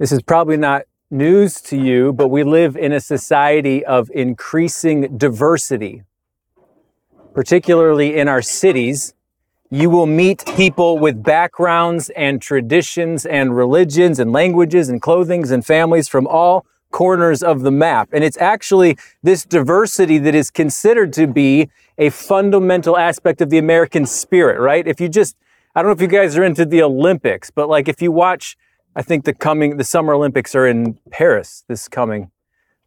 This is probably not news to you, but we live in a society of increasing diversity, particularly in our cities. You will meet people with backgrounds and traditions and religions and languages and clothings and families from all corners of the map. And it's actually this diversity that is considered to be a fundamental aspect of the American spirit, right? If you just, I don't know if you guys are into the Olympics, but like if you watch I think the coming the Summer Olympics are in Paris this coming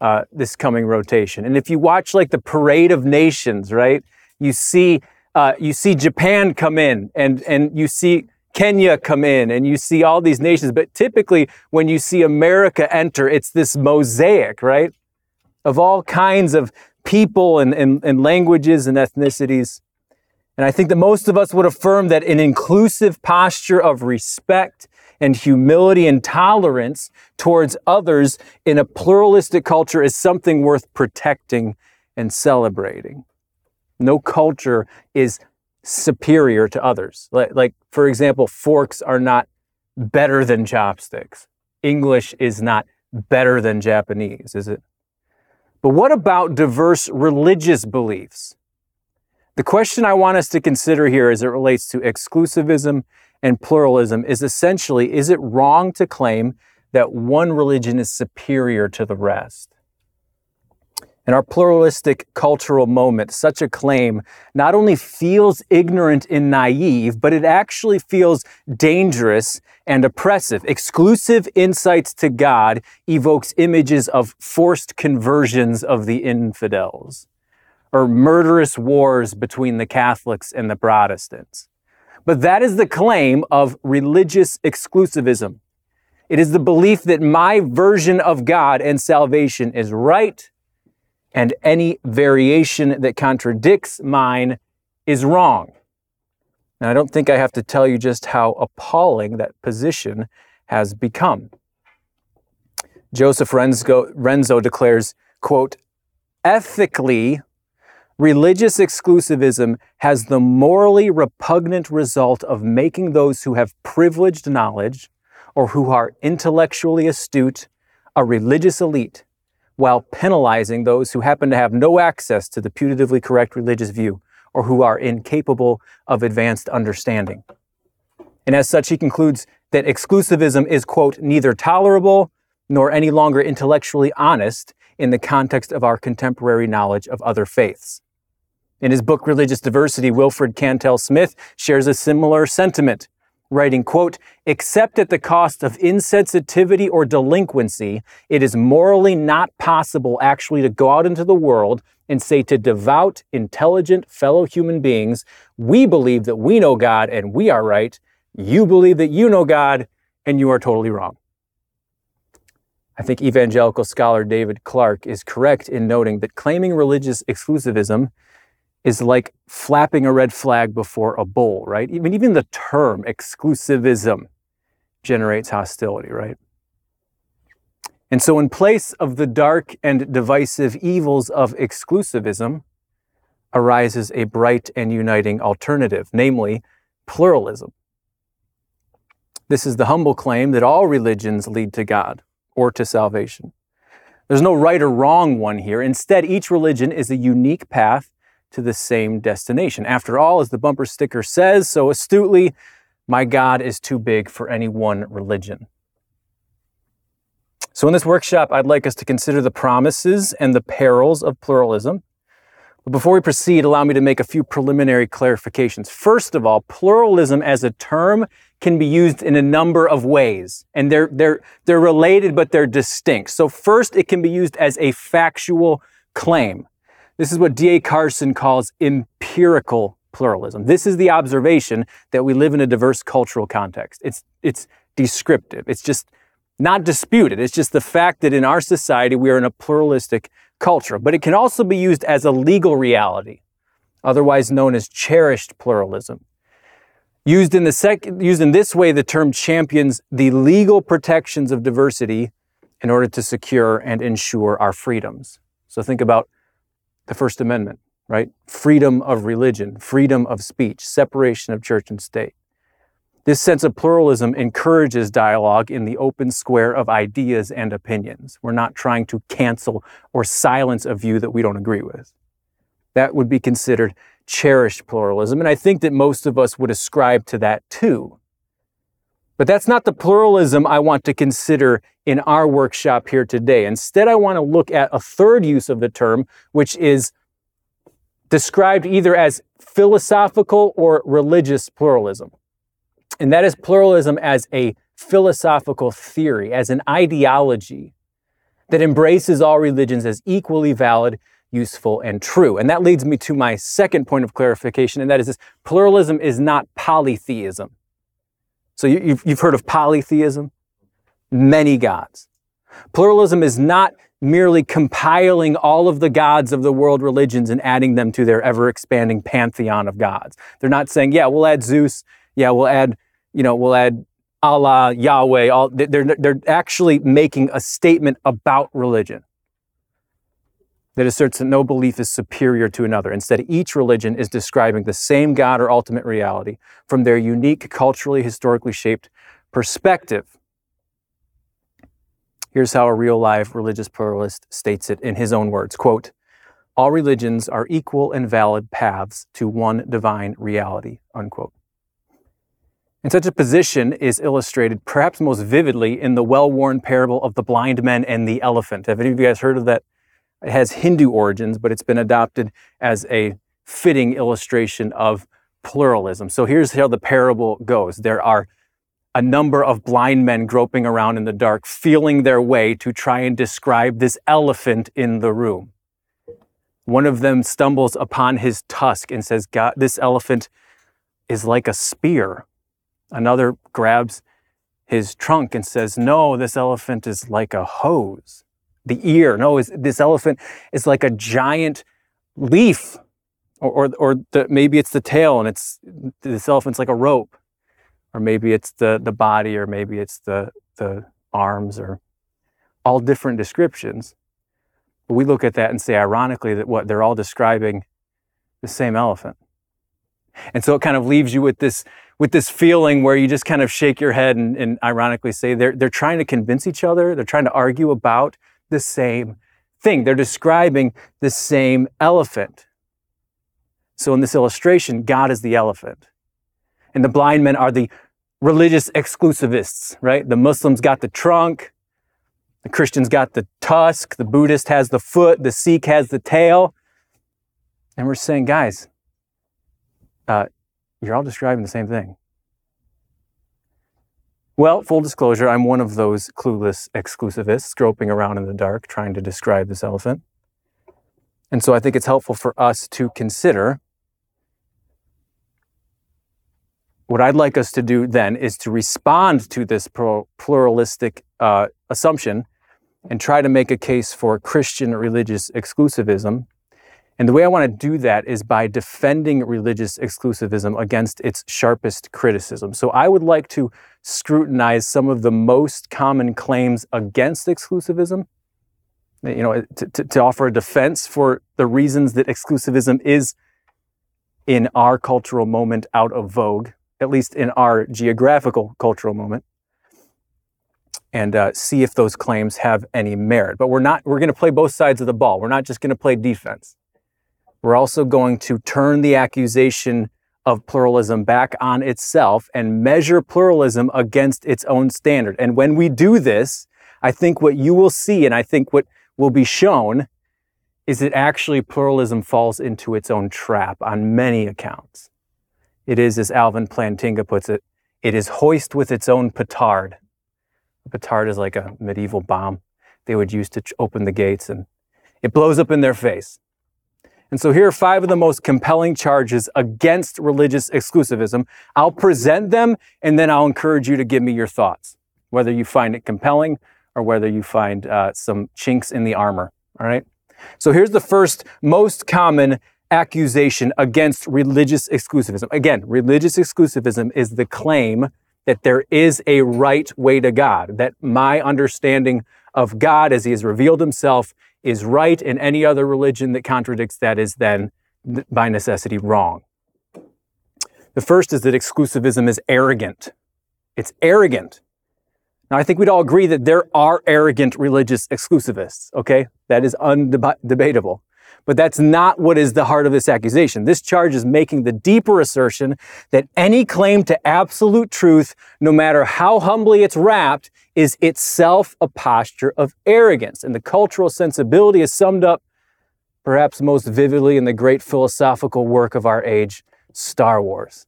uh, this coming rotation. And if you watch like the Parade of Nations, right, you see uh, you see Japan come in, and and you see Kenya come in, and you see all these nations. But typically, when you see America enter, it's this mosaic, right, of all kinds of people and, and, and languages and ethnicities. And I think that most of us would affirm that an inclusive posture of respect and humility and tolerance towards others in a pluralistic culture is something worth protecting and celebrating. No culture is superior to others. Like, like, for example, forks are not better than chopsticks. English is not better than Japanese, is it? But what about diverse religious beliefs? The question I want us to consider here as it relates to exclusivism and pluralism is essentially is it wrong to claim that one religion is superior to the rest? In our pluralistic cultural moment, such a claim not only feels ignorant and naive, but it actually feels dangerous and oppressive. Exclusive insights to God evokes images of forced conversions of the infidels or murderous wars between the Catholics and the Protestants. But that is the claim of religious exclusivism. It is the belief that my version of God and salvation is right, and any variation that contradicts mine is wrong. Now, I don't think I have to tell you just how appalling that position has become. Joseph Runzo, declares, quote, ethically, Religious exclusivism has the morally repugnant result of making those who have privileged knowledge or who are intellectually astute a religious elite, while penalizing those who happen to have no access to the putatively correct religious view or who are incapable of advanced understanding. And as such, he concludes that exclusivism is, quote, neither tolerable nor any longer intellectually honest in the context of our contemporary knowledge of other faiths. In his book Religious Diversity, Wilfred Cantwell Smith shares a similar sentiment, writing, quote, except at the cost of insensitivity or delinquency, it is morally not possible actually to go out into the world and say to devout, intelligent fellow human beings, we believe that we know God and we are right. You believe that you know God and you are totally wrong. I think evangelical scholar David Clark is correct in noting that claiming religious exclusivism is like flapping a red flag before a bull, right? Even, even the term exclusivism generates hostility, right? And so, in place of the dark and divisive evils of exclusivism, arises a bright and uniting alternative, namely pluralism. This is the humble claim that all religions lead to God or to salvation. There's no right or wrong one here. Instead, each religion is a unique path to the same destination. After all, as the bumper sticker says so astutely, my God is too big for any one religion. So, in this workshop, I'd like us to consider the promises and the perils of pluralism. But before we proceed, allow me to make a few preliminary clarifications. First of all, pluralism as a term can be used in a number of ways, and they're, they're, they're related, but they're distinct. So, first, it can be used as a factual claim. This is what D.A. Carson calls empirical pluralism. This is the observation that we live in a diverse cultural context. It's, it's descriptive. It's just not disputed. It's just the fact that in our society we are in a pluralistic culture. But it can also be used as a legal reality, otherwise known as cherished pluralism. Used in, the sec- used in this way, the term champions the legal protections of diversity in order to secure and ensure our freedoms. So think about the First Amendment, right? Freedom of religion, freedom of speech, separation of church and state. This sense of pluralism encourages dialogue in the open square of ideas and opinions. We're not trying to cancel or silence a view that we don't agree with. That would be considered cherished pluralism, and I think that most of us would ascribe to that too. But that's not the pluralism I want to consider in our workshop here today. Instead, I want to look at a third use of the term, which is described either as philosophical or religious pluralism. And that is pluralism as a philosophical theory, as an ideology that embraces all religions as equally valid, useful, and true. And that leads me to my second point of clarification, and that is this pluralism is not polytheism. So you, have heard of polytheism? Many gods. Pluralism is not merely compiling all of the gods of the world religions and adding them to their ever expanding pantheon of gods. They're not saying, yeah, we'll add Zeus, yeah, we'll add, you know, we'll add Allah, Yahweh, all they're they're actually making a statement about religion that asserts that no belief is superior to another. Instead, each religion is describing the same God or ultimate reality from their unique, culturally, historically shaped perspective. Here's how a real live religious pluralist states it in his own words quote, All religions are equal and valid paths to one divine reality. Unquote. And such a position is illustrated perhaps most vividly in the well worn parable of the blind men and the elephant. Have any of you guys heard of that? It has Hindu origins, but it's been adopted as a fitting illustration of pluralism. So here's how the parable goes there are a number of blind men groping around in the dark, feeling their way to try and describe this elephant in the room. One of them stumbles upon his tusk and says, God, this elephant is like a spear. Another grabs his trunk and says, No, this elephant is like a hose. The ear, no, is this elephant is like a giant leaf. Or, or, or the, maybe it's the tail and it's this elephant's like a rope. Or maybe it's the the body or maybe it's the the arms or all different descriptions. But we look at that and say ironically that what they're all describing the same elephant. And so it kind of leaves you with this with this feeling where you just kind of shake your head and, and ironically say they're they're trying to convince each other. They're trying to argue about the same thing they're describing the same elephant so in this illustration god is the elephant and the blind men are the religious exclusivists, right? The Muslims got the trunk, the Christians got the tusk, the Buddhist has the foot, the Sikh has the tail. And we're saying, guys, uh, you're all describing the same thing. Well, full disclosure, I'm one of those clueless exclusivists groping around in the dark trying to describe this elephant. And so I think it's helpful for us to consider what I'd like us to do then is to respond to this pluralistic uh, assumption and try to make a case for Christian religious exclusivism. And the way I want to do that is by defending religious exclusivism against its sharpest criticism. So I would like to scrutinize some of the most common claims against exclusivism, you know, to, to, to offer a defense for the reasons that exclusivism is in our cultural moment out of vogue at least in our geographical cultural moment, and uh, see if those claims have any merit. But we're not, we're going to play both sides of the ball. We're not just going to play defense. We're also going to turn the accusation of pluralism back on itself and measure pluralism against its own standard. And when we do this, I think what you will see, and I think what will be shown, is that actually pluralism falls into its own trap on many accounts. It is, as Alvin Plantinga puts it, it is hoist with its own petard. A petard is like a medieval bomb they would use to open the gates, and it blows up in their face. And so here are five of the most compelling charges against religious exclusivism. I'll present them, and then I'll encourage you to give me your thoughts, whether you find it compelling or whether you find uh, some chinks in the armor. All right. So here's the first most common accusation against religious exclusivism. Again, religious exclusivism is the claim that there is a right way to God, that my understanding of God as he has revealed himself is right, and any other religion that contradicts that is then by necessity wrong. The first is that exclusivism is arrogant. It's arrogant. Now, I think we'd all agree that there are arrogant religious exclusivists, okay? That is undebatable. But that's not what is the heart of this accusation. This charge is making the deeper assertion that any claim to absolute truth, no matter how humbly it's wrapped, is itself a posture of arrogance. And the cultural sensibility is summed up perhaps most vividly in the great philosophical work of our age, Star Wars.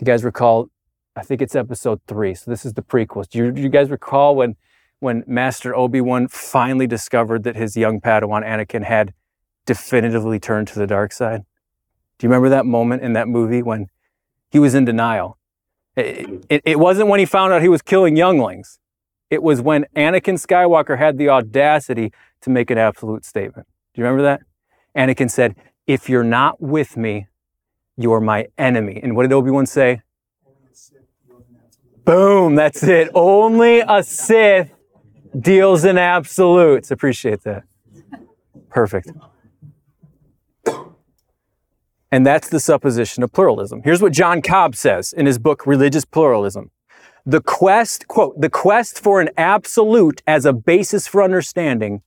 You guys recall? I think it's episode three. So this is the prequels. Do you, do you guys recall when when Master Obi Wan finally discovered that his young Padawan Anakin had definitively turned to the dark side? Do you remember that moment in that movie when he was in denial? It, it, it wasn't when he found out he was killing younglings. It was when Anakin Skywalker had the audacity to make an absolute statement. Do you remember that? Anakin said, If you're not with me, you're my enemy. And what did Obi Wan say? Boom, that's it. Only a Sith deals in absolutes. Appreciate that. Perfect. And that's the supposition of pluralism. Here's what John Cobb says in his book, Religious Pluralism. The quest, quote, the quest for an absolute as a basis for understanding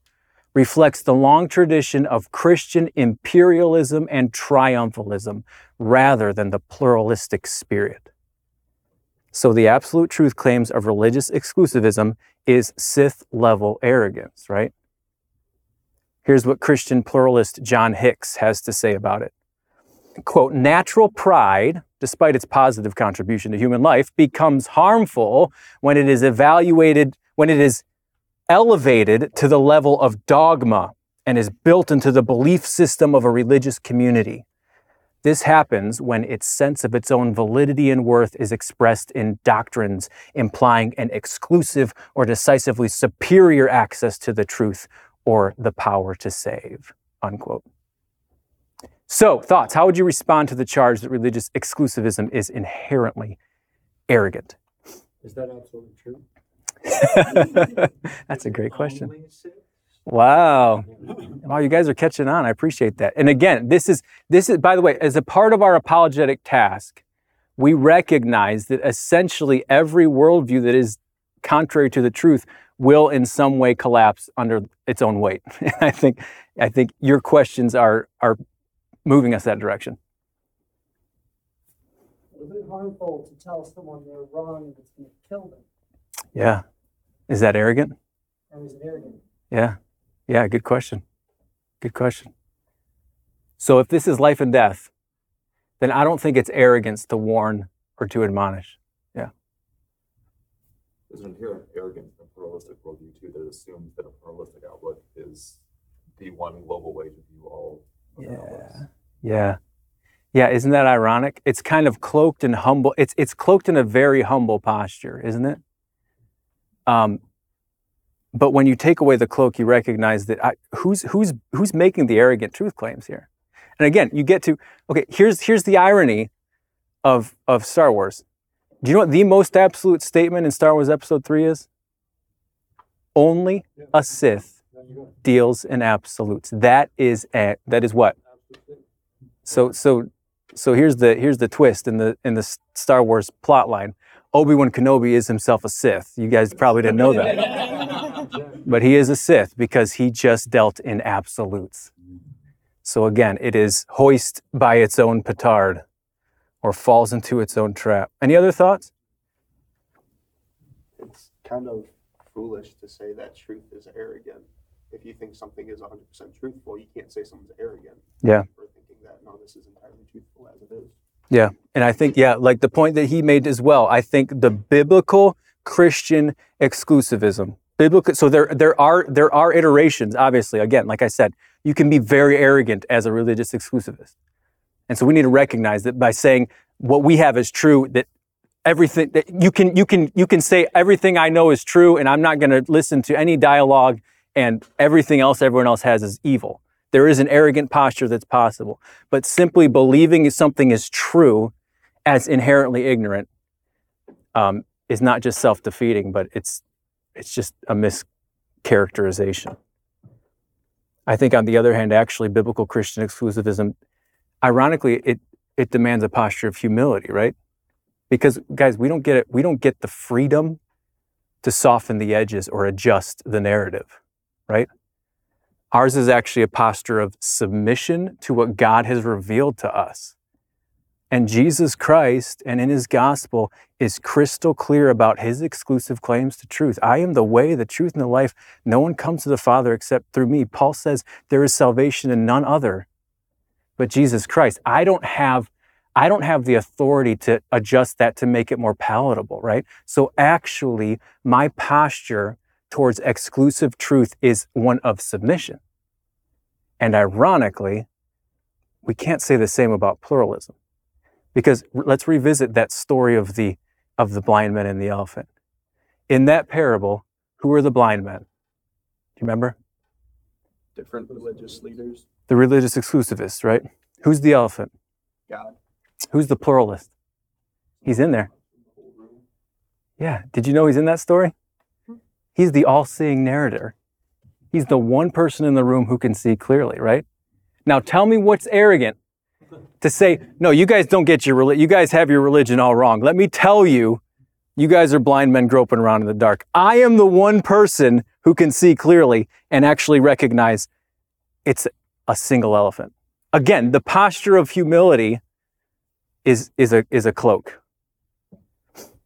reflects the long tradition of Christian imperialism and triumphalism rather than the pluralistic spirit. So the absolute truth claims of religious exclusivism is Sith level arrogance, right? Here's what Christian pluralist John Hicks has to say about it. Quote, natural pride, despite its positive contribution to human life, becomes harmful when it is evaluated, when it is elevated to the level of dogma and is built into the belief system of a religious community. This happens when its sense of its own validity and worth is expressed in doctrines implying an exclusive or decisively superior access to the truth or the power to save. Unquote. So, thoughts? How would you respond to the charge that religious exclusivism is inherently arrogant? Is that absolutely true? That's a great question. Wow. Wow, you guys are catching on. I appreciate that. And again, this is this is by the way, as a part of our apologetic task, we recognize that essentially every worldview that is contrary to the truth will in some way collapse under its own weight. I think I think your questions are are moving us that direction. Is it harmful to tell someone they're wrong and it's going to kill them? Yeah. Is that arrogant? Or is it arrogant? Yeah. Yeah, good question. Good question. So if this is life and death, then I don't think it's arrogance to warn or to admonish. Yeah. There's an inherent arrogance in a pluralistic worldview too that assumes that a pluralistic outlook is the one global way to view all. Yeah. Yeah. Yeah, isn't that ironic? It's kind of cloaked in humble. It's it's cloaked in a very humble posture, isn't it? Um, but when you take away the cloak, you recognize that I, who's who's who's making the arrogant truth claims here. And again, you get to okay. Here's here's the irony of of Star Wars. Do you know what the most absolute statement in Star Wars Episode Three is? Only a Sith deals in absolutes. That is a, that is what. So so so here's the here's the twist in the in the Star Wars plot line. Obi Wan Kenobi is himself a Sith. You guys probably didn't know that. but he is a Sith because he just dealt in absolutes. So again, it is hoist by its own petard or falls into its own trap. Any other thoughts? It's kind of foolish to say that truth is arrogant. If you think something is 100% truthful, you can't say something's arrogant. Yeah. For thinking that, no, this is entirely truthful as it is. Yeah. And I think, yeah, like the point that he made as well, I think the biblical Christian exclusivism, biblical, so there, there are, there are iterations, obviously. Again, like I said, you can be very arrogant as a religious exclusivist. And so we need to recognize that by saying what we have is true, that everything that you can, you can, you can say everything I know is true and I'm not going to listen to any dialogue and everything else everyone else has is evil. There is an arrogant posture that's possible. But simply believing something is true as inherently ignorant um, is not just self defeating, but it's, it's just a mischaracterization. I think, on the other hand, actually, biblical Christian exclusivism, ironically, it, it demands a posture of humility, right? Because guys, we don't get it. We don't get the freedom to soften the edges or adjust the narrative, right? Ours is actually a posture of submission to what God has revealed to us. And Jesus Christ and in his gospel is crystal clear about his exclusive claims to truth. I am the way, the truth, and the life. No one comes to the Father except through me. Paul says there is salvation in none other but Jesus Christ. I don't have I don't have the authority to adjust that to make it more palatable, right? So actually, my posture towards exclusive truth is one of submission. And ironically, we can't say the same about pluralism. Because let's revisit that story of the of the blind men and the elephant. In that parable, who are the blind men? Do you remember? Different religious leaders, The religious exclusivists, right? Who's the elephant? God. Who's the pluralist? He's in there. Yeah. Did you know he's in that story? He's the all seeing narrator. He's the one person in the room who can see clearly, right? Now tell me what's arrogant to say, no, you guys don't get your religion. You guys have your religion all wrong. Let me tell you, you guys are blind men groping around in the dark. I am the one person who can see clearly and actually recognize it's a single elephant. Again, the posture of humility is, is, a, is a cloak.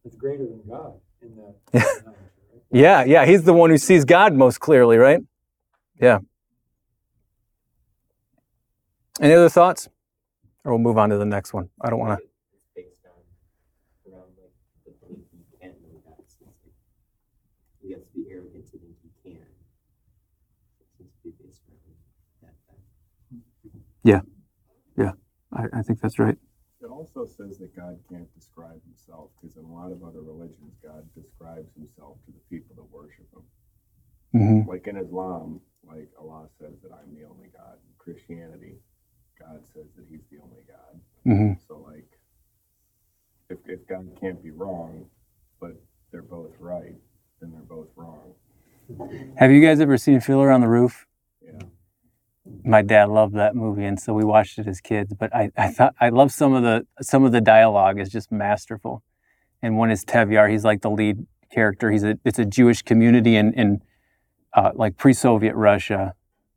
It's greater than God in that. Yeah. Yeah, yeah, he's the one who sees God most clearly, right? Yeah. Any other thoughts? Or we'll move on to the next one. I don't want to. Yeah, based on around like the belief you can know God. So it's like you have to be arrogant to think you can. It seems to be based around that fact. I, I think that's right. It also says that God can't describe himself because in a lot of other religions, God describes himself to the people that worship him. Mm-hmm. Like in Islam, like Allah says that I'm the only God. In Christianity, God says that he's the only God. Mm-hmm. So like, if, if God can't be wrong, but they're both right, then they're both wrong. Have you guys ever seen Fiddler on the Roof? Yeah. My dad loved that movie, and so we watched it as kids. But I, I thought I love some of the some of the dialogue is just masterful. And one is Tevye. He's like the lead character. He's a it's a Jewish community in in uh, like pre-Soviet Russia,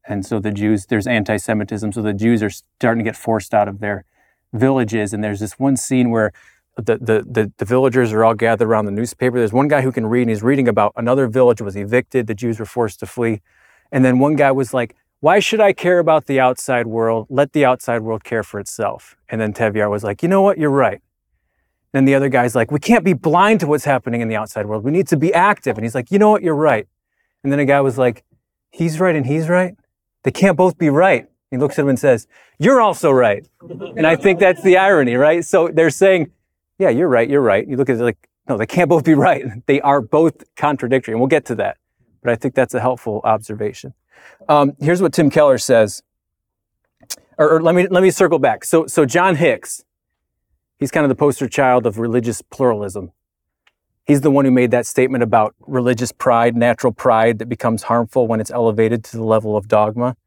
and so the Jews there's anti-Semitism. So the Jews are starting to get forced out of their villages. And there's this one scene where the, the, the, the villagers are all gathered around the newspaper. There's one guy who can read, and he's reading about another village was evicted. The Jews were forced to flee. And then one guy was like, Why should I care about the outside world? Let the outside world care for itself. And then Tevye was like, You know what? You're right. And the other guy's like, We can't be blind to what's happening in the outside world. We need to be active. And he's like, You know what? You're right. And then a guy was like, He's right and he's right. They can't both be right. He looks at him and says, You're also right. And I think that's the irony, right? So they're saying, Yeah, you're right, you're right. You look at it like, no, they can't both be right. They are both contradictory. And we'll get to that. But I think that's a helpful observation. Um, here's what Tim Keller says. Or, or let me let me circle back. So so John Hicks, he's kind of the poster child of religious pluralism. He's the one who made that statement about religious pride, natural pride that becomes harmful when it's elevated to the level of dogma.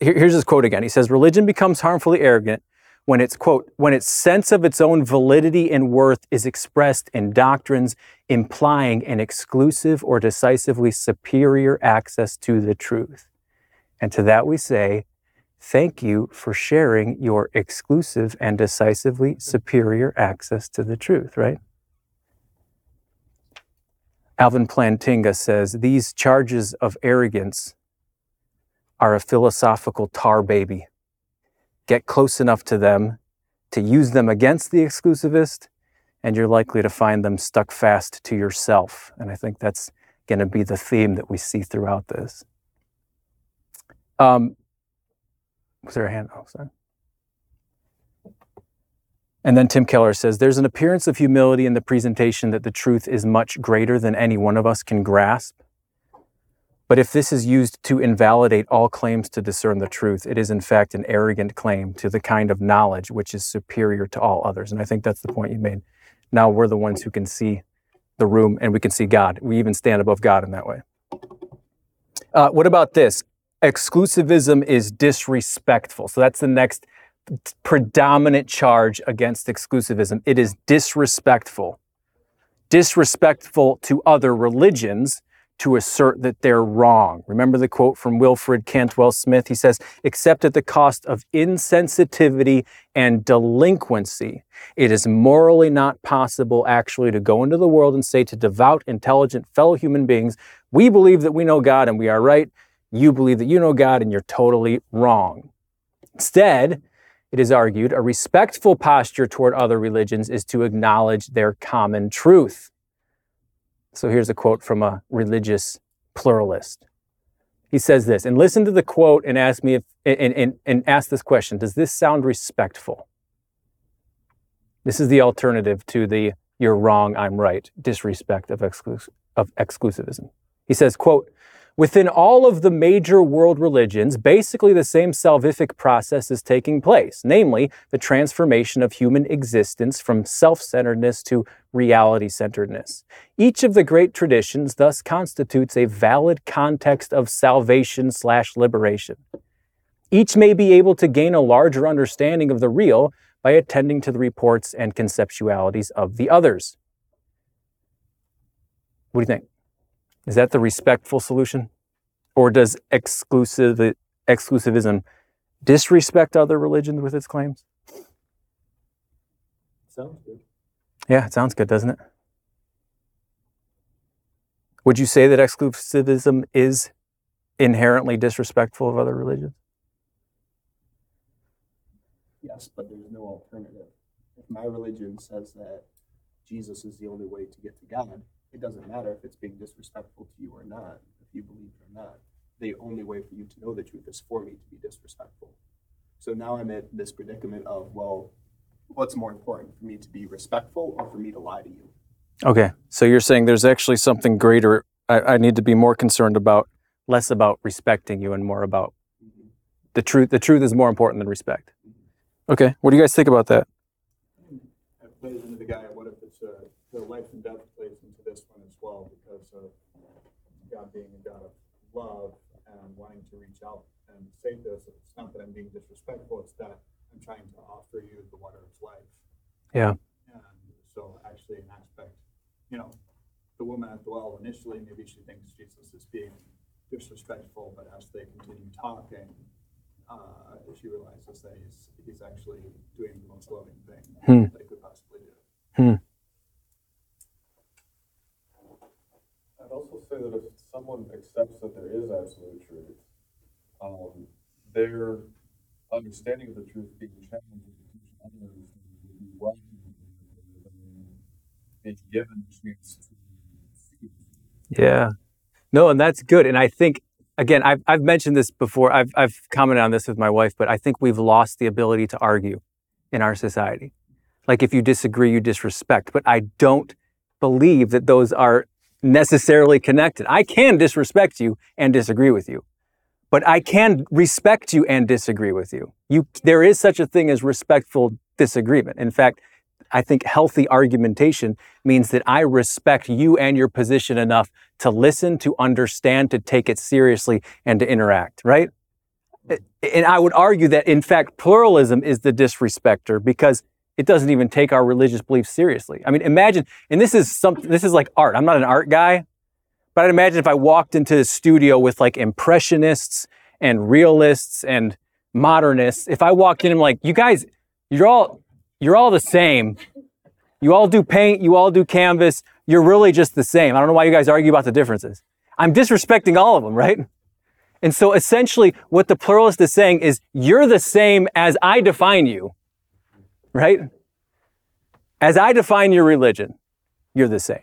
Here's his quote again. He says, Religion becomes harmfully arrogant when its quote, when its sense of its own validity and worth is expressed in doctrines implying an exclusive or decisively superior access to the truth. And to that we say, thank you for sharing your exclusive and decisively superior access to the truth, right? Alvin Plantinga says these charges of arrogance are a philosophical tar baby. Get close enough to them to use them against the exclusivist, and you're likely to find them stuck fast to yourself. And I think that's going to be the theme that we see throughout this. Um, was there a hand? Oh, sorry. And then Tim Keller says there's an appearance of humility in the presentation that the truth is much greater than any one of us can grasp. But if this is used to invalidate all claims to discern the truth, it is in fact an arrogant claim to the kind of knowledge which is superior to all others. And I think that's the point you made. Now we're the ones who can see the room and we can see God. We even stand above God in that way. Uh, what about this? Exclusivism is disrespectful. So that's the next predominant charge against exclusivism. It is disrespectful. Disrespectful to other religions to assert that they're wrong. Remember the quote from Wilfred Cantwell Smith? He says, except at the cost of insensitivity and delinquency, it is morally not possible actually to go into the world and say to devout, intelligent fellow human beings, we believe that we know God and we are right. You believe that you know God and you're totally wrong. Instead, it is argued, a respectful posture toward other religions is to acknowledge their common truth. So here's a quote from a religious pluralist. He says this, and listen to the quote and ask me if and, and, and ask this question: Does this sound respectful? This is the alternative to the "you're wrong, I'm right" disrespect of, exclus- of exclusivism. He says, "quote Within all of the major world religions, basically the same salvific process is taking place, namely the transformation of human existence from self centeredness to reality centeredness. Each of the great traditions thus constitutes a valid context of salvation slash liberation. Each may be able to gain a larger understanding of the real by attending to the reports and conceptualities of the others. What do you think? Is that the respectful solution? Or does exclusive, exclusivism disrespect other religions with its claims? Sounds good. Yeah, it sounds good, doesn't it? Would you say that exclusivism is inherently disrespectful of other religions? Yes, but there's no alternative. If my religion says that Jesus is the only way to get to God, it doesn't matter if it's being disrespectful to you or not, if you believe it or not. The only way for you to know the truth is for me to be disrespectful. So now I'm at this predicament of, well, what's more important for me to be respectful or for me to lie to you? Okay, so you're saying there's actually something greater I, I need to be more concerned about, less about respecting you and more about mm-hmm. the truth. The truth is more important than respect. Mm-hmm. Okay, what do you guys think about that? It plays into the guy, what if it's a, the life and death 12 because of God being a God of love and wanting to reach out and save this. It's not that I'm being disrespectful, it's that I'm trying to offer you the water of life. Yeah. And so, actually, an aspect, you know, the woman at the well initially, maybe she thinks Jesus is being disrespectful, but as they continue talking, uh, she realizes that he's, he's actually doing the most loving thing hmm. they could possibly do. Hmm. Also say that if someone accepts that there is absolute truth, um, their understanding of the truth being challenged would be welcome being given a chance to see. Yeah. No, and that's good. And I think again, I've I've mentioned this before. I've I've commented on this with my wife, but I think we've lost the ability to argue in our society. Like if you disagree, you disrespect. But I don't believe that those are necessarily connected. I can disrespect you and disagree with you. But I can respect you and disagree with you. You there is such a thing as respectful disagreement. In fact, I think healthy argumentation means that I respect you and your position enough to listen, to understand, to take it seriously, and to interact, right? And I would argue that, in fact, pluralism is the disrespecter because it doesn't even take our religious beliefs seriously. I mean, imagine, and this is something, this is like art. I'm not an art guy, but I'd imagine if I walked into the studio with like impressionists and realists and modernists, if I walked in and I'm like, you guys, you're all, you're all the same. You all do paint, you all do canvas. You're really just the same. I don't know why you guys argue about the differences. I'm disrespecting all of them, right? And so essentially, what the pluralist is saying is, you're the same as I define you, right? As I define your religion, you're the same.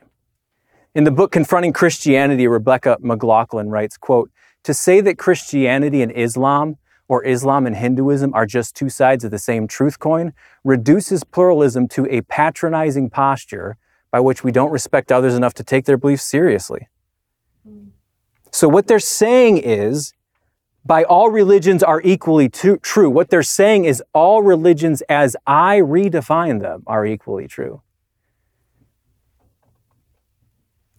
In the book Confronting Christianity, Rebecca McLaughlin writes, quote, to say that Christianity and Islam or Islam and Hinduism are just two sides of the same truth coin reduces pluralism to a patronizing posture by which we don't respect others enough to take their beliefs seriously. Hmm. So, what they're saying is, by all religions are equally tu- true. What they're saying is, all religions as I redefine them are equally true.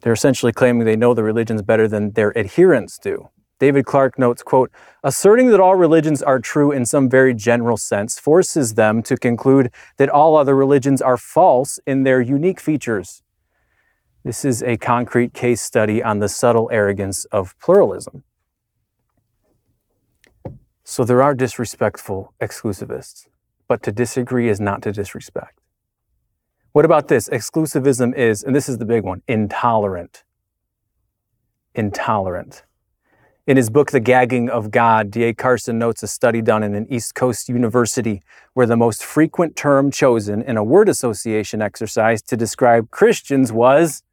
They're essentially claiming they know the religions better than their adherents do. David Clark notes, quote, asserting that all religions are true in some very general sense forces them to conclude that all other religions are false in their unique features. This is a concrete case study on the subtle arrogance of pluralism. So there are disrespectful exclusivists, but to disagree is not to disrespect. What about this? Exclusivism is, and this is the big one, intolerant. Intolerant. In his book, The Gagging of God, D.A. Carson notes a study done in an East Coast university where the most frequent term chosen in a word association exercise to describe Christians was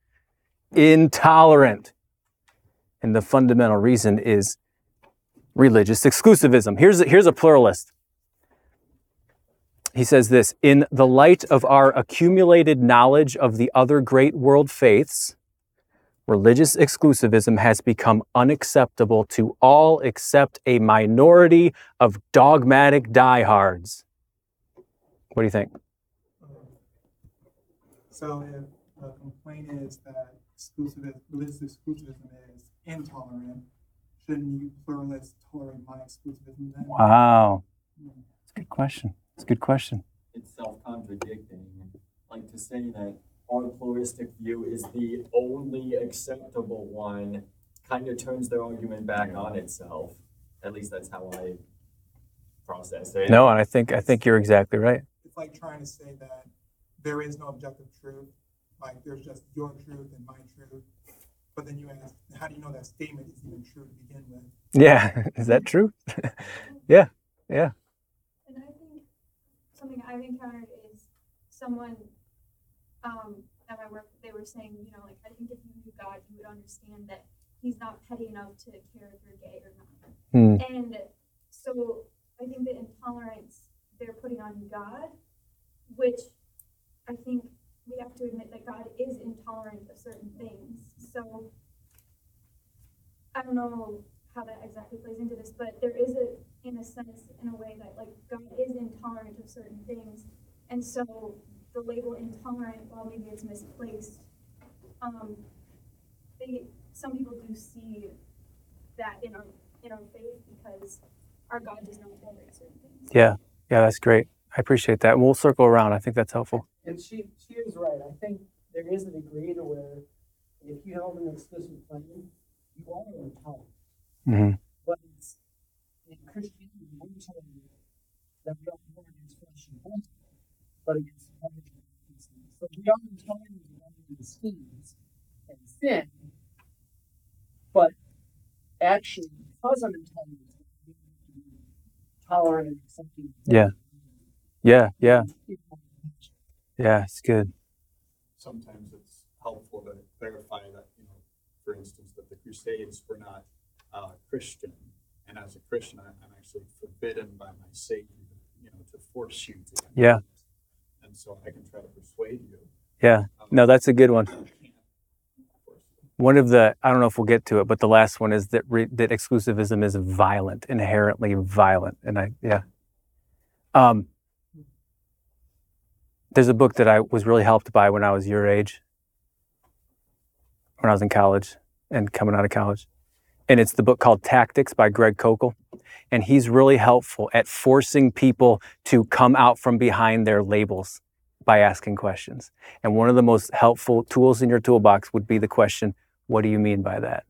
intolerant. And the fundamental reason is religious exclusivism. Here's a, here's a pluralist. He says this In the light of our accumulated knowledge of the other great world faiths, religious exclusivism has become unacceptable to all except a minority of dogmatic diehards. What do you think? So if the complaint is that exclusivism, religious exclusivism is intolerant, shouldn't you pluralists tolerate my exclusivism then? Wow. That's a good question. That's a good question. It's self-contradicting. Like to say that our pluralistic view is the only acceptable one kind of turns their argument back on itself. At least that's how I process it. No, and I think I think you're exactly right. It's like trying to say that there is no objective truth, like there's just your truth and my truth. But then you ask, how do you know that statement is even true to begin with? Yeah, is that true? yeah, yeah. And I think something I've encountered is someone um, at my work, they were saying, you know, like, I think if you knew God, you would understand that He's not petty enough to care if you're gay or not. Hmm. And so I think the intolerance they're putting on God, which I think we have to admit that God is intolerant of certain things. So I don't know how that exactly plays into this, but there is a, in a sense, in a way that like God is intolerant of certain things. And so the label intolerant, while maybe it's misplaced, um, they, some people do see that in our, in our faith because our God does not tolerate certain things. Yeah, yeah, that's great. I appreciate that. And we'll circle around. I think that's helpful. And she, she is right. I think there is a degree to where if you held an exclusive claim, you are intolerant. hmm But it's in Christianity, we're told that we don't war against flesh and blood, but against of. So we are intolerant of the schemes and sin, but actually, because I'm intolerant, we have to be tolerant and accepting. Yeah. Yeah, yeah, yeah. It's good. sometimes it's helpful to clarify that, you know, for instance, that the Crusades were not uh, Christian. And as a Christian, I- I'm actually forbidden by my Savior, you know, to force you to. Yeah. And so I can try to persuade you. Yeah. um, No, that's a good one. I can't force you. One of the I don't know if we'll get to it, but the last one is that re, that exclusivism is violent, inherently violent, and I yeah. Um, there's a book that I was really helped by when I was your age, when I was in college and coming out of college, and it's the book called Tactics by Greg Koukl, and he's really helpful at forcing people to come out from behind their labels by asking questions. And one of the most helpful tools in your toolbox would be the question, what do you mean by that?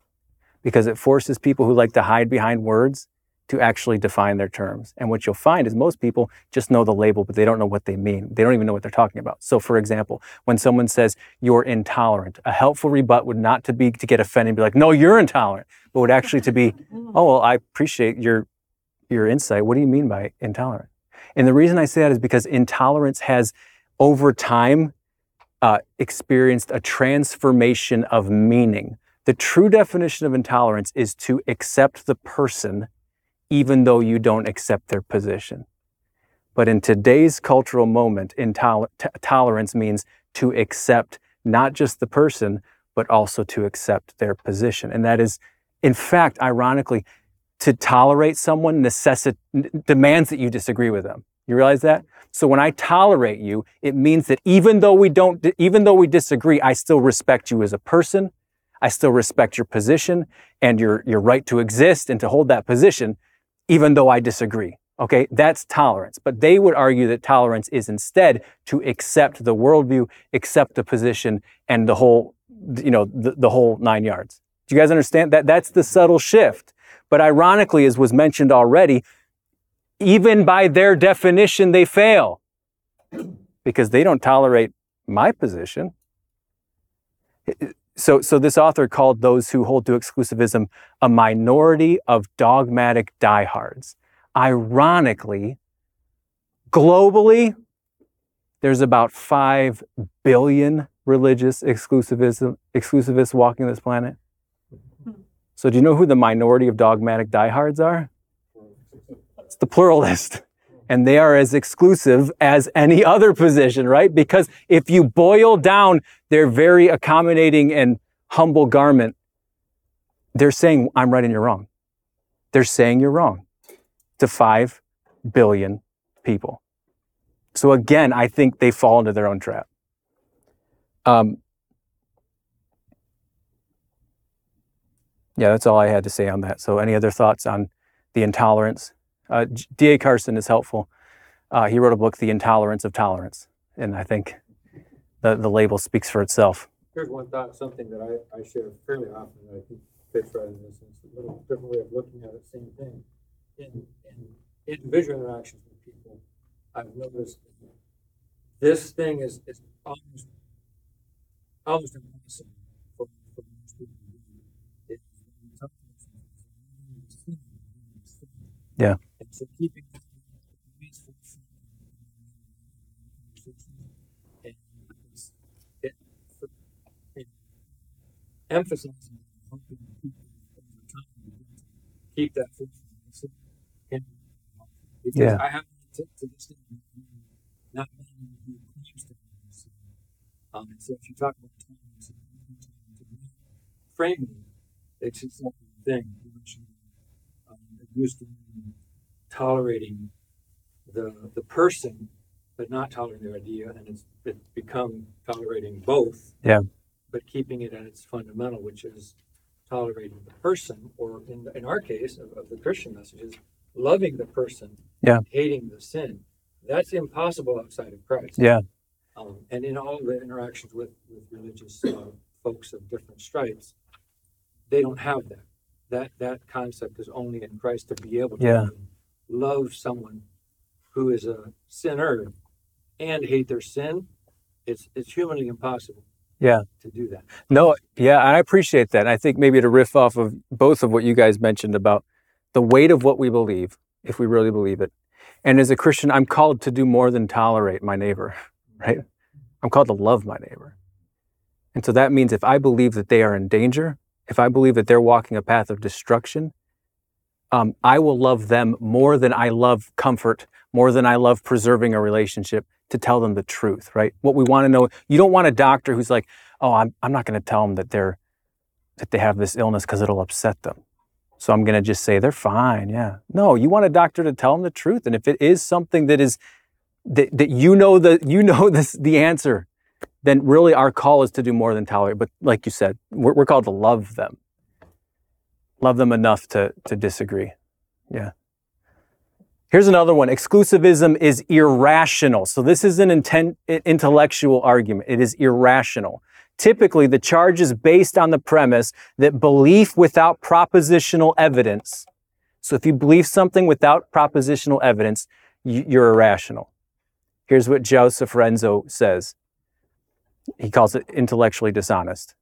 Because it forces people who like to hide behind words to actually define their terms. And what you'll find is most people just know the label, but they don't know what they mean. They don't even know what they're talking about. So for example, when someone says you're intolerant, a helpful rebut would not to be to get offended and be like, no, you're intolerant, but would actually to be, oh well, I appreciate your your insight. What do you mean by intolerant? And the reason I say that is because intolerance has over time uh, experienced a transformation of meaning. The true definition of intolerance is to accept the person even though you don't accept their position. But in today's cultural moment, intoler- t- tolerance means to accept not just the person, but also to accept their position. And that is, in fact, ironically, to tolerate someone necessit- demands that you disagree with them. You realize that? So when I tolerate you, it means that even though we don't, even though we disagree, I still respect you as a person. I still respect your position and your, your right to exist and to hold that position, even though I disagree. Okay, that's tolerance. But they would argue that tolerance is instead to accept the worldview, accept the position, and the whole, you know, the, the whole nine yards. Do you guys understand that? That's the subtle shift. But ironically, as was mentioned already, even by their definition, they fail because they don't tolerate my position. So, so this author called those who hold to exclusivism a minority of dogmatic diehards. Ironically, globally, there's about 5 billion religious exclusivism, exclusivists walking this planet. So, do you know who the minority of dogmatic diehards are? It's the pluralist. And they are as exclusive as any other position, right? Because if you boil down their very accommodating and humble garment, they're saying, I'm right and you're wrong. They're saying you're wrong to 5 billion people. So again, I think they fall into their own trap. Um, yeah, that's all I had to say on that. So, any other thoughts on the intolerance? Uh, D.A. Carson is helpful. Uh, he wrote a book, The Intolerance of Tolerance, and I think the, the label speaks for itself. Here's one thought, something that I, I share fairly often that I think fits right in this. It's a little different way of looking at it, same thing. In, in individual interactions with people, I've noticed this thing is, is almost, almost impossible for, for most people to do. It's- Yeah. And so keeping that for- and it's- it, for, it emphasizing helping people over time keep that food in because Yeah. I have to, to this day not knowing who claims to be. Um, and so if you talk about tolerance and framing, it's just like a thing. You mentioned, um, it used to mean tolerating the the person, but not tolerating their idea, and it's it's become tolerating both. Yeah. But keeping it at its fundamental, which is tolerating the person, or in in our case of, of the Christian messages, loving the person, Yeah. hating the sin. That's impossible outside of Christ. Yeah. Um, and in all the interactions with, with religious uh, folks of different stripes, they don't have that. That that concept is only in Christ to be able to Yeah. Love someone who is a sinner and hate their sin. It's it's humanly impossible. Yeah. To do that. No, yeah, I appreciate that. I think maybe to riff off of both of what you guys mentioned about the weight of what we believe, if we really believe it. And as a Christian, I'm called to do more than tolerate my neighbor, right? I'm called to love my neighbor. And so that means if I believe that they are in danger, if I believe that they're walking a path of destruction, um, I will love them more than I love comfort, more than I love preserving a relationship to tell them the truth, right? What we want to know, you don't want a doctor who's like, oh, I'm, I'm not going to tell them that they're, that they have this illness because it'll upset them. So I'm going to just say they're fine. Yeah. No, you want a doctor to tell them the truth. And if it is something that is, that, that you know the, you know this, the answer, then really our call is to do more than tolerate. But like you said, we're, we're called to love them. Love them enough to, to disagree. Yeah. Here's another one. Exclusivism is irrational. So this is an inten- intellectual argument. It is irrational. Typically, the charge is based on the premise that belief without propositional evidence. So if you believe something without propositional evidence, you're irrational. Here's what Joseph Runzo says. He calls it intellectually dishonest.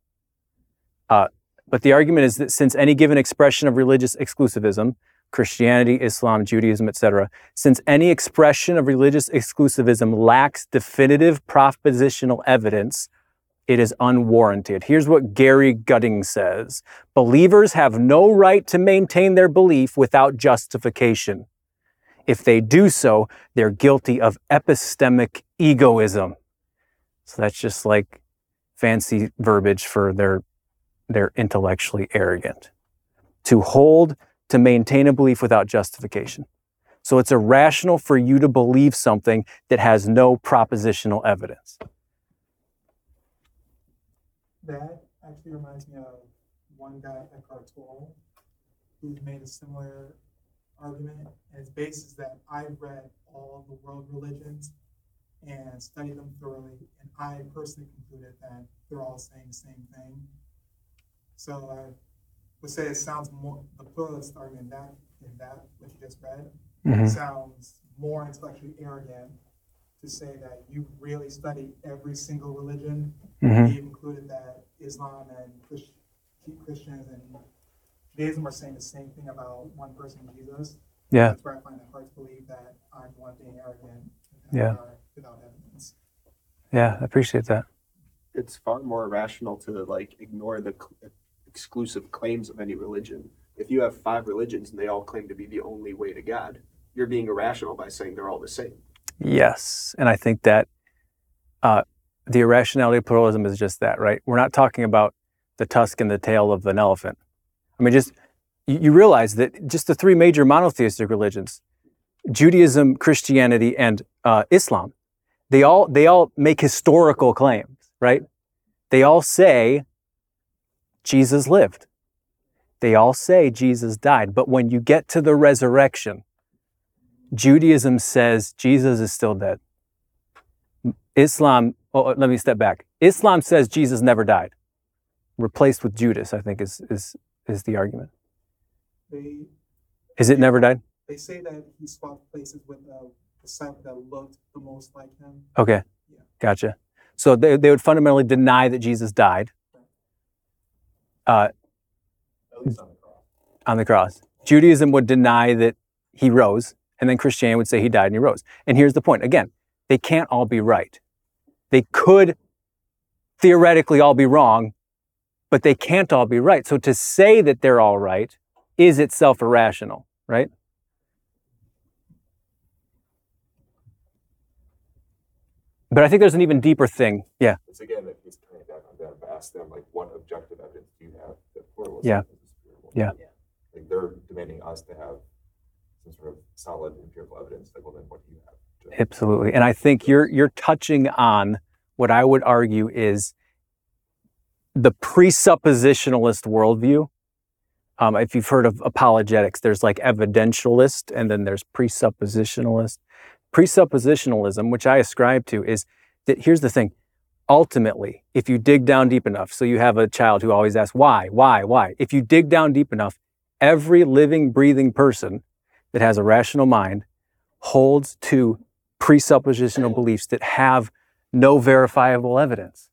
Uh, but the argument is that since any given expression of religious exclusivism, Christianity, Islam, Judaism, etc., since any expression of religious exclusivism lacks definitive propositional evidence, it is unwarranted. Here's what Gary Gutting says Believers have no right to maintain their belief without justification. If they do so, they're guilty of epistemic egoism. So that's just like fancy verbiage for their, they're intellectually arrogant. To hold, to maintain a belief without justification. So it's irrational for you to believe something that has no propositional evidence. That actually reminds me of one guy, Eckhart Tolle, who's made a similar argument, and his base is that I've read all the world religions and studied them thoroughly, and I personally concluded that they're all saying the same thing. So I would say it sounds more, the pluralist argument that, in that, what you just read, Mhm. sounds more intellectually arrogant to say that you really study every single religion. Mhm. You've included that Islam and Christ- Christians and Judaism are saying the same thing about one person, Jesus. Yeah. That's where I find it hard to believe that I'm the one being arrogant Yeah. without, without evidence. Yeah, I appreciate that. It's far more rational to like ignore the cl- exclusive claims of any religion. If you have five religions and they all claim to be the only way to God, you're being irrational by saying they're all the same. Yes, and I think that uh, the irrationality of pluralism is just that, right? We're not talking about the tusk and the tail of an elephant. I mean, just you, you realize that just the three major monotheistic religions, Judaism, Christianity, and uh, Islam, they all they all make historical claims, right? They all say Jesus lived. They all say Jesus died. But when you get to the resurrection, Judaism says Jesus is still dead. Islam, oh, oh, let me step back. Islam says Jesus never died. Replaced with Judas, I think is is is the argument. They, Is it never died? they say that he swapped places with the disciple that looked the most like him. Okay. Yeah. Gotcha. So they, they would fundamentally deny that Jesus died uh, At least on the cross. on the cross. Judaism would deny that he rose, and then Christianity would say he died and he rose. And here's the point again, they can't all be right. They could theoretically all be wrong, but they can't all be right. So to say that they're all right is itself irrational, right? But I think there's an even deeper thing. Yeah. It's again, if he's it back on them, but ask them like, what objective evidence do you have that pluralism Yeah. is a superior one? Yeah. Like they're demanding us to have some sort of solid empirical evidence. Like, well, then what do you have? to- Absolutely. And I think you're you're touching on what I would argue is the presuppositionalist worldview. Um, if you've heard of apologetics, there's like evidentialist and then there's presuppositionalist. Presuppositionalism, which I ascribe to, is that here's the thing. Ultimately, if you dig down deep enough, so you have a child who always asks, why, why, why? If you dig down deep enough, every living, breathing person that has a rational mind holds to presuppositional beliefs that have no verifiable evidence.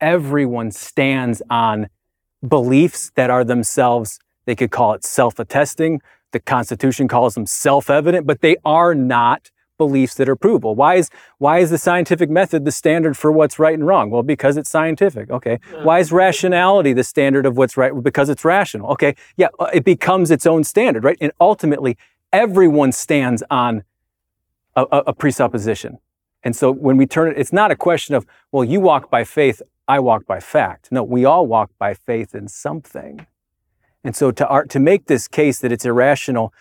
Everyone stands on beliefs that are themselves, they could call it self attesting. The Constitution calls them self evident, but they are not beliefs that are provable. Why is, why is the scientific method the standard for what's right and wrong? Well, because it's scientific. Okay. Why is rationality the standard of what's right? Well, Because it's rational. Okay. Yeah. uh, It becomes its own standard, right? And ultimately, everyone stands on a, a, a presupposition. And so when we turn it, it's not a question of, well, you walk by faith, I walk by fact. No, we all walk by faith in something. And so to art, to make this case that it's irrational,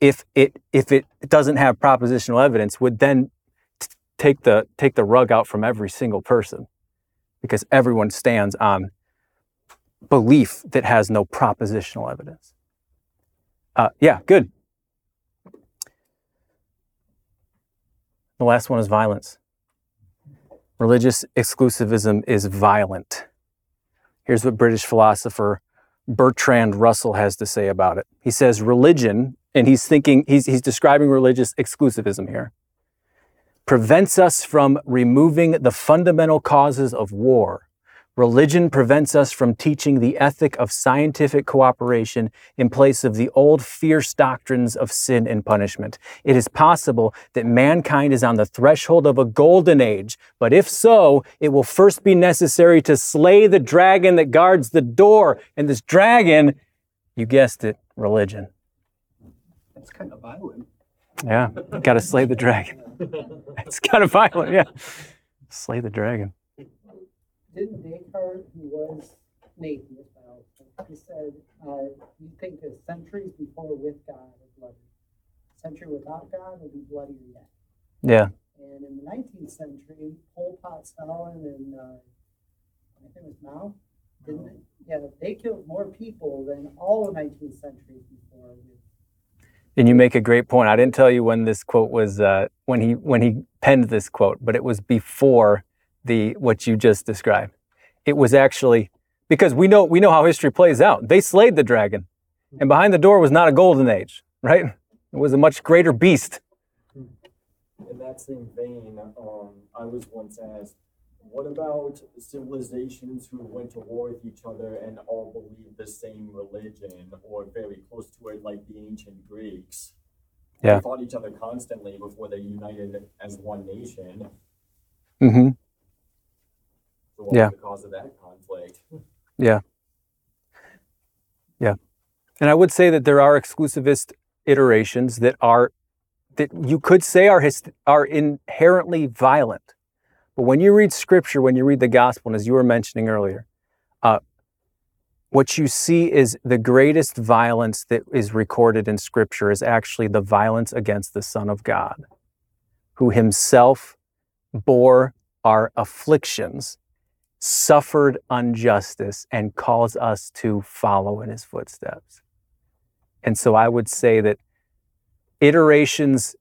if it if it doesn't have propositional evidence, would then t- take the take the rug out from every single person, because everyone stands on belief that has no propositional evidence. Uh, yeah, good. The last one is violence. Religious exclusivism is violent. Here's what British philosopher Bertrand Russell has to say about it. He says religion, and he's thinking, he's, he's describing religious exclusivism here, prevents us from removing the fundamental causes of war. Religion prevents us from teaching the ethic of scientific cooperation in place of the old fierce doctrines of sin and punishment. It is possible that mankind is on the threshold of a golden age, but if so, it will first be necessary to slay the dragon that guards the door. And this dragon, you guessed it, religion. That's kind of violent. Yeah, got to slay the dragon. It's kind of violent, yeah. Slay the dragon. Didn't Descartes, who was an atheist, he said, uh, you think a centuries before with God are bloody. Century without God will be bloodier yet. Yeah, And in the nineteenth century, Pol Pot, Stalin, and, uh, I think it was Mao, Didn't they? Yeah, they killed more people than all the nineteenth century before. And you make a great point. I didn't tell you when this quote was uh, when he when he penned this quote, but it was before the what you just described. It was actually because we know we know how history plays out. They slayed the dragon, and behind the door was not a golden age, right? It was a much greater beast. In that same vein, um, I was once asked, what about civilizations who went to war with each other and all believed the same religion or very close to it, like the ancient Greeks? Yeah. They fought each other constantly before they united as one nation. Mm-hmm. So what Yeah. was the cause of that conflict? Yeah. Yeah. And I would say that there are exclusivist iterations that are that you could say are his, are inherently violent. But when you read scripture, when you read the gospel, and as you were mentioning earlier, uh, what you see is the greatest violence that is recorded in scripture is actually the violence against the Son of God, who himself bore our afflictions suffered injustice and calls us to follow in his footsteps. And so I would say that iterations,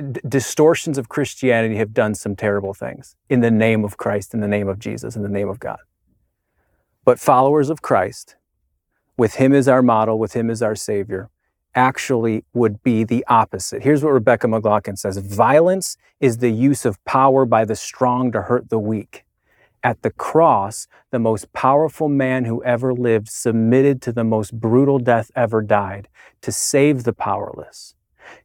d- distortions of Christianity have done some terrible things in the name of Christ, in the name of Jesus, in the name of God. But followers of Christ, with him as our model, with him as our Savior, actually would be the opposite. Here's what Rebecca McLaughlin says Violence is the use of power by the strong to hurt the weak. At the cross, the most powerful man who ever lived submitted to the most brutal death ever died to save the powerless.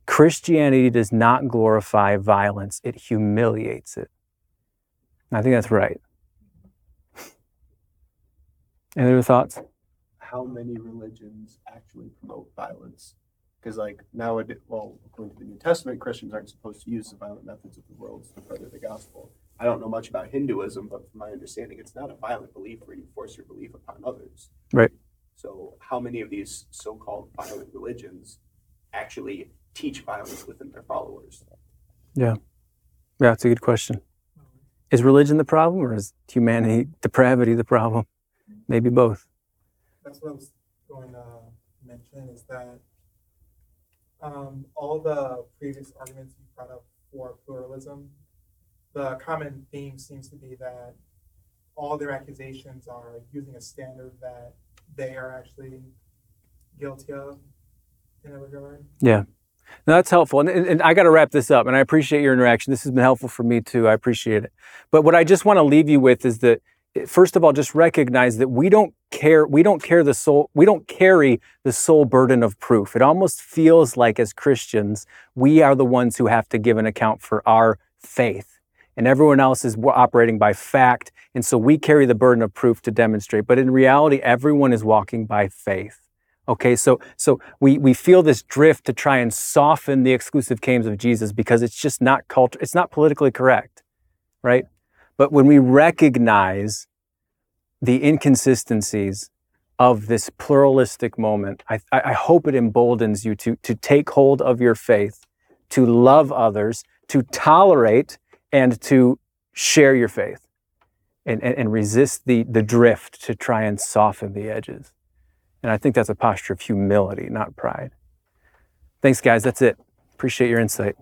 Christianity does not glorify violence, it humiliates it. I think that's right. Any other thoughts? How many religions actually promote violence? Because like nowadays, well, according to the New Testament, Christians aren't supposed to use the violent methods of the world to further the gospel. I don't know much about Hinduism, but from my understanding, it's not a violent belief where you force your belief upon others. Right. So, how many of these so-called violent religions actually teach violence within their followers? Yeah, Yeah, it's a good question. Is religion the problem or is humanity, depravity the problem? Maybe both. That's what I was going to mention is that um, all the previous arguments you brought up for pluralism, the common theme seems to be that all their accusations are using a standard that they are actually guilty of in a regard. No, that's helpful. And, and, and I got to wrap this up. And I appreciate your interaction. This has been helpful for me too. I appreciate it. But what I just want to leave you with is that, eh, first of all, just recognize that we don't care. We don't care the soul. We don't carry the sole burden of proof. It almost feels like as Christians, we are the ones who have to give an account for our faith. And everyone else is operating by fact. And so we carry the burden of proof to demonstrate. But in reality, everyone is walking by faith. Okay, so so we we feel this drift to try and soften the exclusive claims of Jesus because it's just not culture, it's not politically correct, right? But when we recognize the inconsistencies of this pluralistic moment, I, I hope it emboldens you to to take hold of your faith, to love others, to tolerate, and to share your faith, and and, and resist the the drift to try and soften the edges. And I think that's a posture of humility, not pride. Thanks, guys. That's it. Appreciate your insight.